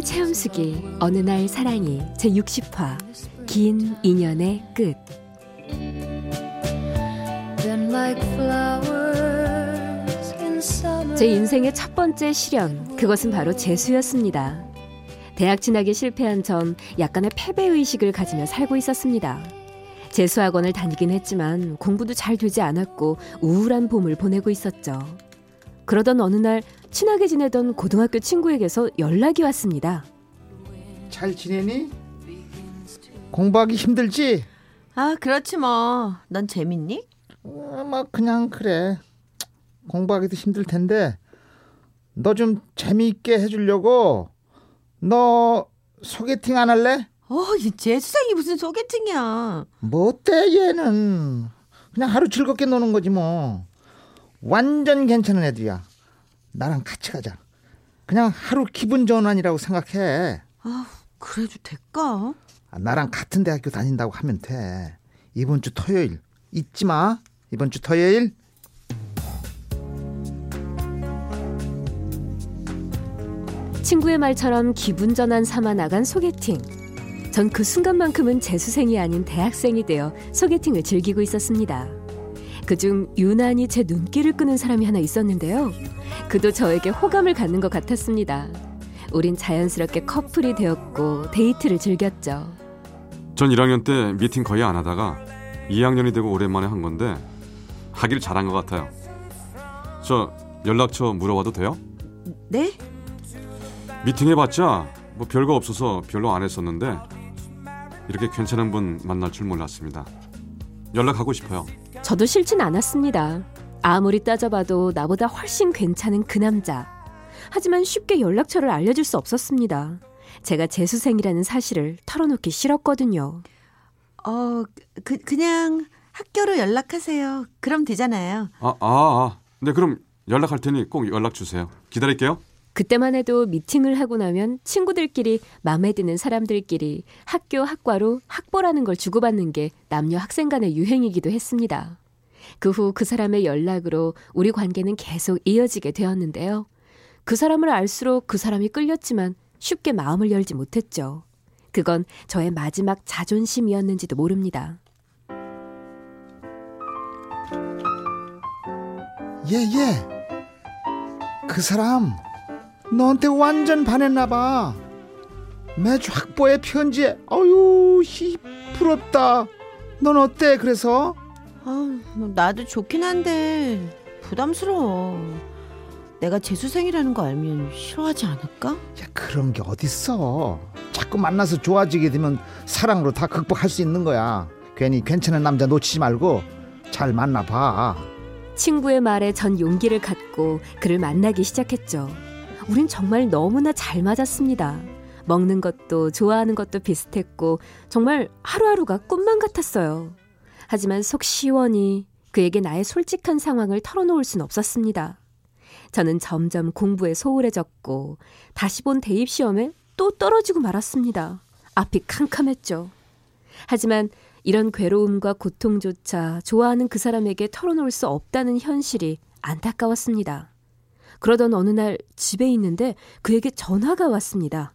사랑의 체험수기 어느 날 사랑이 제 60화 긴 인연의 끝 제 인생의 첫 번째 시련 그것은 바로 재수였습니다. 대학 진학에 실패한 전 약간의 패배 의식을 가지며 살고 있었습니다. 재수학원을 다니긴 했지만 공부도 잘 되지 않았고 우울한 봄을 보내고 있었죠. 그러던 어느 날 친하게 지내던 고등학교 친구에게서 연락이 왔습니다. 잘 지내니? 공부하기 힘들지? 아, 그렇지 뭐. 넌 재밌니? 어, 뭐 그냥 그래. 공부하기도 힘들 텐데 너 좀 재미있게 해주려고 너 소개팅 안 할래? 어, 이 재수생이 무슨 소개팅이야. 뭐 어때 얘는 그냥 하루 즐겁게 노는 거지 뭐 완전 괜찮은 애들이야. 나랑 같이 가자. 그냥 하루 기분 전환이라고 생각해. 아, 그래도 될까? 아, 나랑 같은 대학교 다닌다고 하면 돼. 이번 주 토요일. 잊지 마. 이번 주 토요일. 친구의 말처럼 기분 전환 삼아 나간 소개팅. 전 그 순간만큼은 재수생이 아닌 대학생이 되어 소개팅을 즐기고 있었습니다. 그중 유난히 제 눈길을 끄는 사람이 하나 있었는데요. 그도 저에게 호감을 갖는 것 같았습니다. 우린 자연스럽게 커플이 되었고 데이트를 즐겼죠. 전 1학년 때 미팅 거의 안 하다가 2학년이 되고 오랜만에 한 건데 하길 잘한 것 같아요. 저 연락처 물어봐도 돼요? 네? 미팅 해봤자 뭐 별거 없어서 별로 안 했었는데 이렇게 괜찮은 분 만날 줄 몰랐습니다. 연락하고 싶어요. 저도 싫진 않았습니다. 아무리 따져봐도 나보다 훨씬 괜찮은 그 남자. 하지만 쉽게 연락처를 알려줄 수 없었습니다. 제가 재수생이라는 사실을 털어놓기 싫었거든요. 어, 그, 그냥 학교로 연락하세요. 그럼 되잖아요. 아, 아, 아. 네, 그럼 연락할 테니 꼭 연락 주세요. 기다릴게요. 그때만 해도 미팅을 하고 나면 친구들끼리 마음에 드는 사람들끼리 학교 학과로 학보라는 걸 주고받는 게 남녀 학생 간의 유행이기도 했습니다. 그후그 사람의 연락으로 우리 관계는 계속 이어지게 되었는데요. 그 사람을 알수록 그 사람이 끌렸지만 쉽게 마음을 열지 못했죠. 그건 저의 마지막 자존심이었는지도 모릅니다. 얘얘 그 사람 너한테 완전 반했나 봐 매주 학보에 편지에 어유 히 부럽다 넌 어때 그래서 아, 뭐 나도 좋긴 한데 부담스러워. 내가 재수생이라는 거 알면 싫어하지 않을까? 야 그런 게 어딨어 자꾸 만나서 좋아지게 되면 사랑으로 다 극복할 수 있는 거야 괜히 괜찮은 남자 놓치지 말고 잘 만나봐 친구의 말에 전 용기를 갖고 그를 만나기 시작했죠. 우린 정말 너무나 잘 맞았습니다. 먹는 것도 좋아하는 것도 비슷했고 정말 하루하루가 꿈만 같았어요. 하지만 속 시원히 그에게 나의 솔직한 상황을 털어놓을 순 없었습니다. 저는 점점 공부에 소홀해졌고 다시 본 대입 시험에 또 떨어지고 말았습니다. 앞이 캄캄했죠. 하지만 이런 괴로움과 고통조차 좋아하는 그 사람에게 털어놓을 수 없다는 현실이 안타까웠습니다. 그러던 어느 날 집에 있는데 그에게 전화가 왔습니다.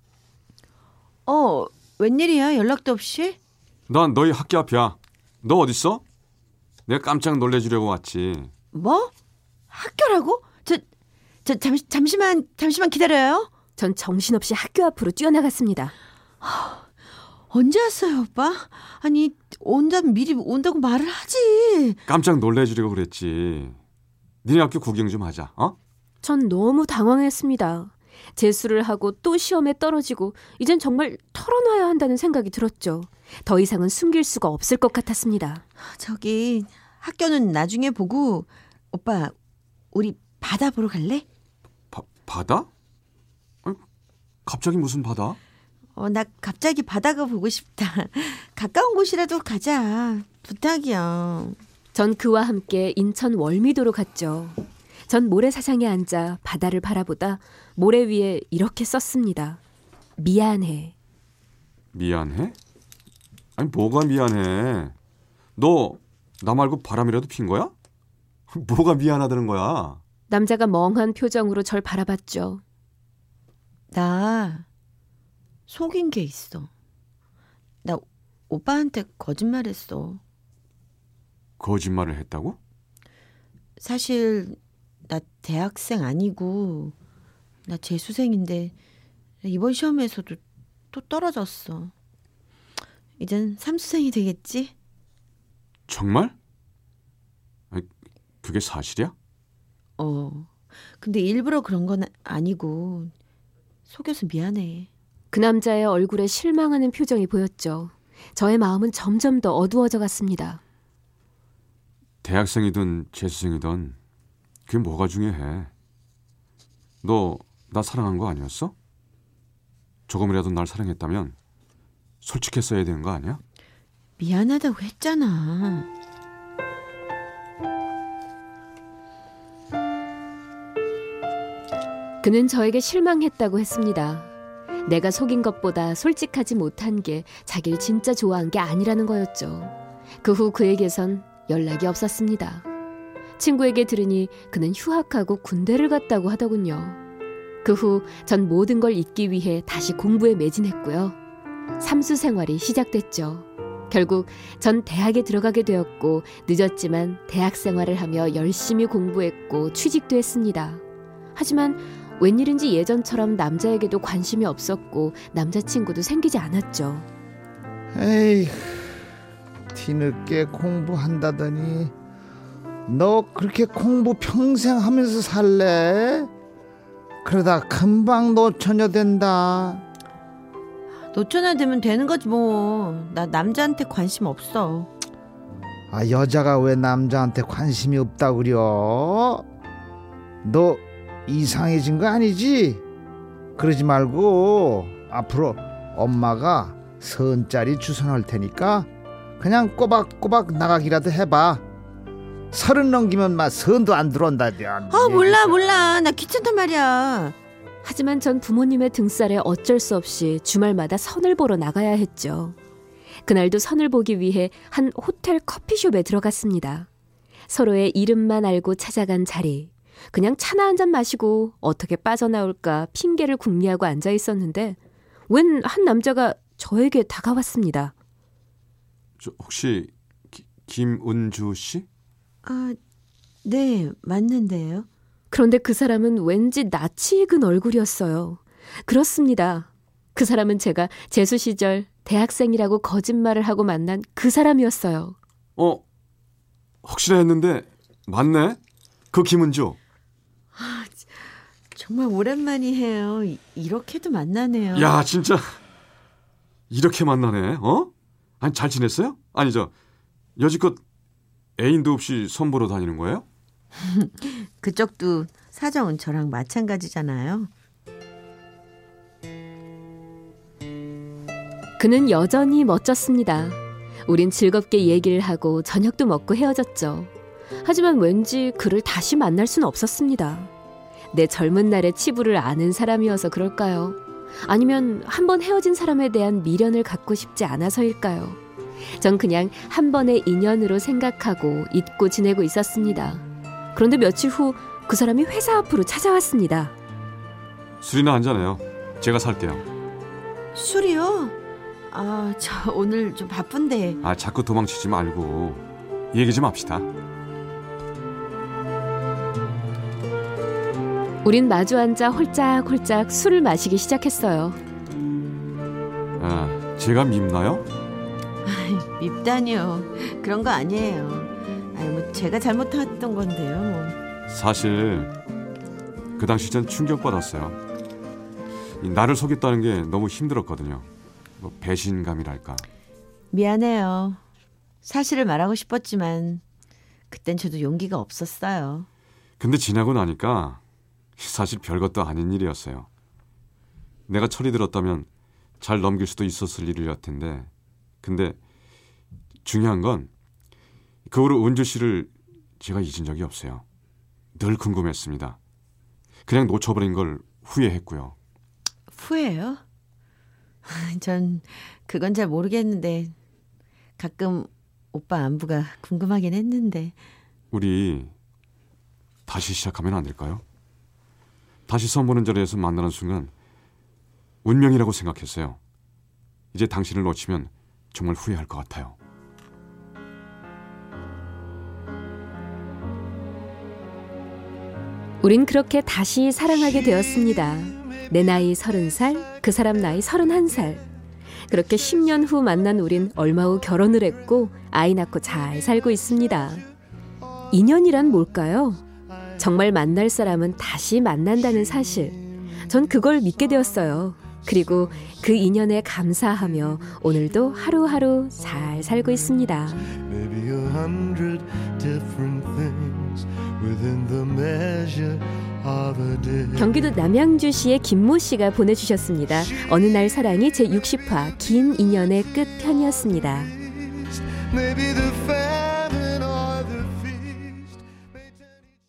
어, 웬일이야? 연락도 없이? 난 너희 학교 앞이야. 너 어딨어? 내가 깜짝 놀래주려고 왔지. 뭐? 학교라고? 저, 저 잠시, 잠시만, 잠시만 기다려요. 전 정신없이 학교 앞으로 뛰어나갔습니다. 언제 왔어요, 오빠? 아니, 온다면 미리 온다고 말을 하지. 깜짝 놀래주려고 그랬지. 니네 학교 구경 좀 하자. 어? 전 너무 당황했습니다. 재수를 하고 또 시험에 떨어지고 이젠 정말 털어놔야 한다는 생각이 들었죠. 더 이상은 숨길 수가 없을 것 같았습니다. 저기 학교는 나중에 보고 오빠 우리 바다 보러 갈래? 바, 바다? 아니, 갑자기 무슨 바다? 어, 나 갑자기 바다가 보고 싶다. 가까운 곳이라도 가자. 부탁이야. 전 그와 함께 인천 월미도로 갔죠. 전 모래사장에 앉아 바다를 바라보다 모래 위에 이렇게 썼습니다. 미안해. 미안해? 아니 뭐가 미안해? 너 나 말고 바람이라도 핀 거야? 뭐가 미안하다는 거야? 남자가 멍한 표정으로 절 바라봤죠. 나 속인 게 있어. 나 오빠한테 거짓말했어. 거짓말을 했다고? 사실 나 대학생 아니고 나 재수생인데 이번 시험에서도 또 떨어졌어. 이젠 삼수생이 되겠지? 정말? 아니, 그게 사실이야? 어. 근데 일부러 그런 건 아니고 속여서 미안해. 그 남자의 얼굴에 실망하는 표정이 보였죠. 저의 마음은 점점 더 어두워져 갔습니다. 대학생이든 재수생이든 그게 뭐가 중요해? 너 나 사랑한 거 아니었어? 조금이라도 날 사랑했다면 솔직했어야 되는 거 아니야? 미안하다고 했잖아. 그는 저에게 실망했다고 했습니다. 내가 속인 것보다 솔직하지 못한 게 자기를 진짜 좋아한 게 아니라는 거였죠. 그 후 그에게선 연락이 없었습니다. 친구에게 들으니 그는 휴학하고 군대를 갔다고 하더군요. 그 후 전 모든 걸 잊기 위해 다시 공부에 매진했고요. 삼수 생활이 시작됐죠. 결국 전 대학에 들어가게 되었고 늦었지만 대학 생활을 하며 열심히 공부했고 취직도 했습니다. 하지만 웬일인지 예전처럼 남자에게도 관심이 없었고 남자친구도 생기지 않았죠. 에이, 뒤늦게 공부한다더니 너 그렇게 공부 평생 하면서 살래? 그러다 금방 노처녀 된다. 노처녀 되면 되는 거지 뭐. 나 남자한테 관심 없어. 아 여자가 왜 남자한테 관심이 없다 그려? 너 이상해진 거 아니지? 그러지 말고 앞으로 엄마가 선짜리 주선할 테니까 그냥 꼬박꼬박 나가기라도 해봐. 서른 넘기면 막 선도 안 들어온다. 아 몰라 몰라. 나 귀찮단 말이야. 하지만 전 부모님의 등살에 어쩔 수 없이 주말마다 선을 보러 나가야 했죠. 그날도 선을 보기 위해 한 호텔 커피숍에 들어갔습니다. 서로의 이름만 알고 찾아간 자리. 그냥 차나 한 잔 마시고 어떻게 빠져나올까 핑계를 궁리하고 앉아 있었는데 웬 한 남자가 저에게 다가왔습니다. 저 혹시 기- 김은주 씨? 아, 네 맞는데요. 그런데 그 사람은 왠지 낯이 익은 얼굴이었어요. 그렇습니다. 그 사람은 제가 재수 시절 대학생이라고 거짓말을 하고 만난 그 사람이었어요. 어 혹시나 했는데 맞네. 그 김은주. 정말 오랜만이에요. 이- 이렇게도 만나네요. 야 진짜 이렇게 만나네. 어? 아니 잘 지냈어요? 아니 저 여지껏 애인도 없이 선보러 다니는 거예요? 그쪽도 사정은 저랑 마찬가지잖아요. 그는 여전히 멋졌습니다. 우린 즐겁게 얘기를 하고 저녁도 먹고 헤어졌죠. 하지만 왠지 그를 다시 만날 수는 없었습니다. 내 젊은 날의 치부를 아는 사람이어서 그럴까요? 아니면 한번 헤어진 사람에 대한 미련을 갖고 싶지 않아서일까요? 전 그냥 한 번의 인연으로 생각하고 잊고 지내고 있었습니다. 그런데 며칠 후 그 사람이 회사 앞으로 찾아왔습니다. 술이나 한잔해요. 제가 살게요. 술이요? 아, 저 오늘 좀 바쁜데. 아 자꾸 도망치지 말고 얘기 좀 합시다. 우린 마주 앉아 홀짝홀짝 술을 마시기 시작했어요. 아 제가 밉나요? 밉다니요. 그런 거 아니에요. 아니 뭐 제가 잘못했던 건데요. 뭐. 사실 그 당시 전 충격받았어요. 이 나를 속였다는 게 너무 힘들었거든요. 뭐 배신감이랄까. 미안해요. 사실을 말하고 싶었지만 그땐 저도 용기가 없었어요. 근데 지나고 나니까 사실 별것도 아닌 일이었어요. 내가 철이 들었다면 잘 넘길 수도 있었을 일일 텐데 근데 중요한 건 그 후로 은주 씨를 제가 잊은 적이 없어요. 늘 궁금했습니다. 그냥 놓쳐버린 걸 후회했고요. 후회요? 전 그건 잘 모르겠는데 가끔 오빠 안부가 궁금하긴 했는데 우리 다시 시작하면 안 될까요? 다시 선 보는 자리에서 만나는 순간 운명이라고 생각했어요. 이제 당신을 놓치면 정말 후회할 것 같아요. 우린 그렇게 다시 사랑하게 되었습니다. 내 나이 서른 살, 그 사람 나이 서른한 살. 그렇게 10년 후 만난 우린 얼마 후 결혼을 했고 아이 낳고 잘 살고 있습니다. 인연이란 뭘까요? 정말 만날 사람은 다시 만난다는 사실. 전 그걸 믿게 되었어요. 그리고 그 인연에 감사하며 오늘도 하루하루 잘 살고 있습니다. 경기도 남양주시의 김모 씨가 보내주셨습니다. 어느 날 사랑이 제 60화 긴 인연의 끝 편이었습니다. Maybe the fact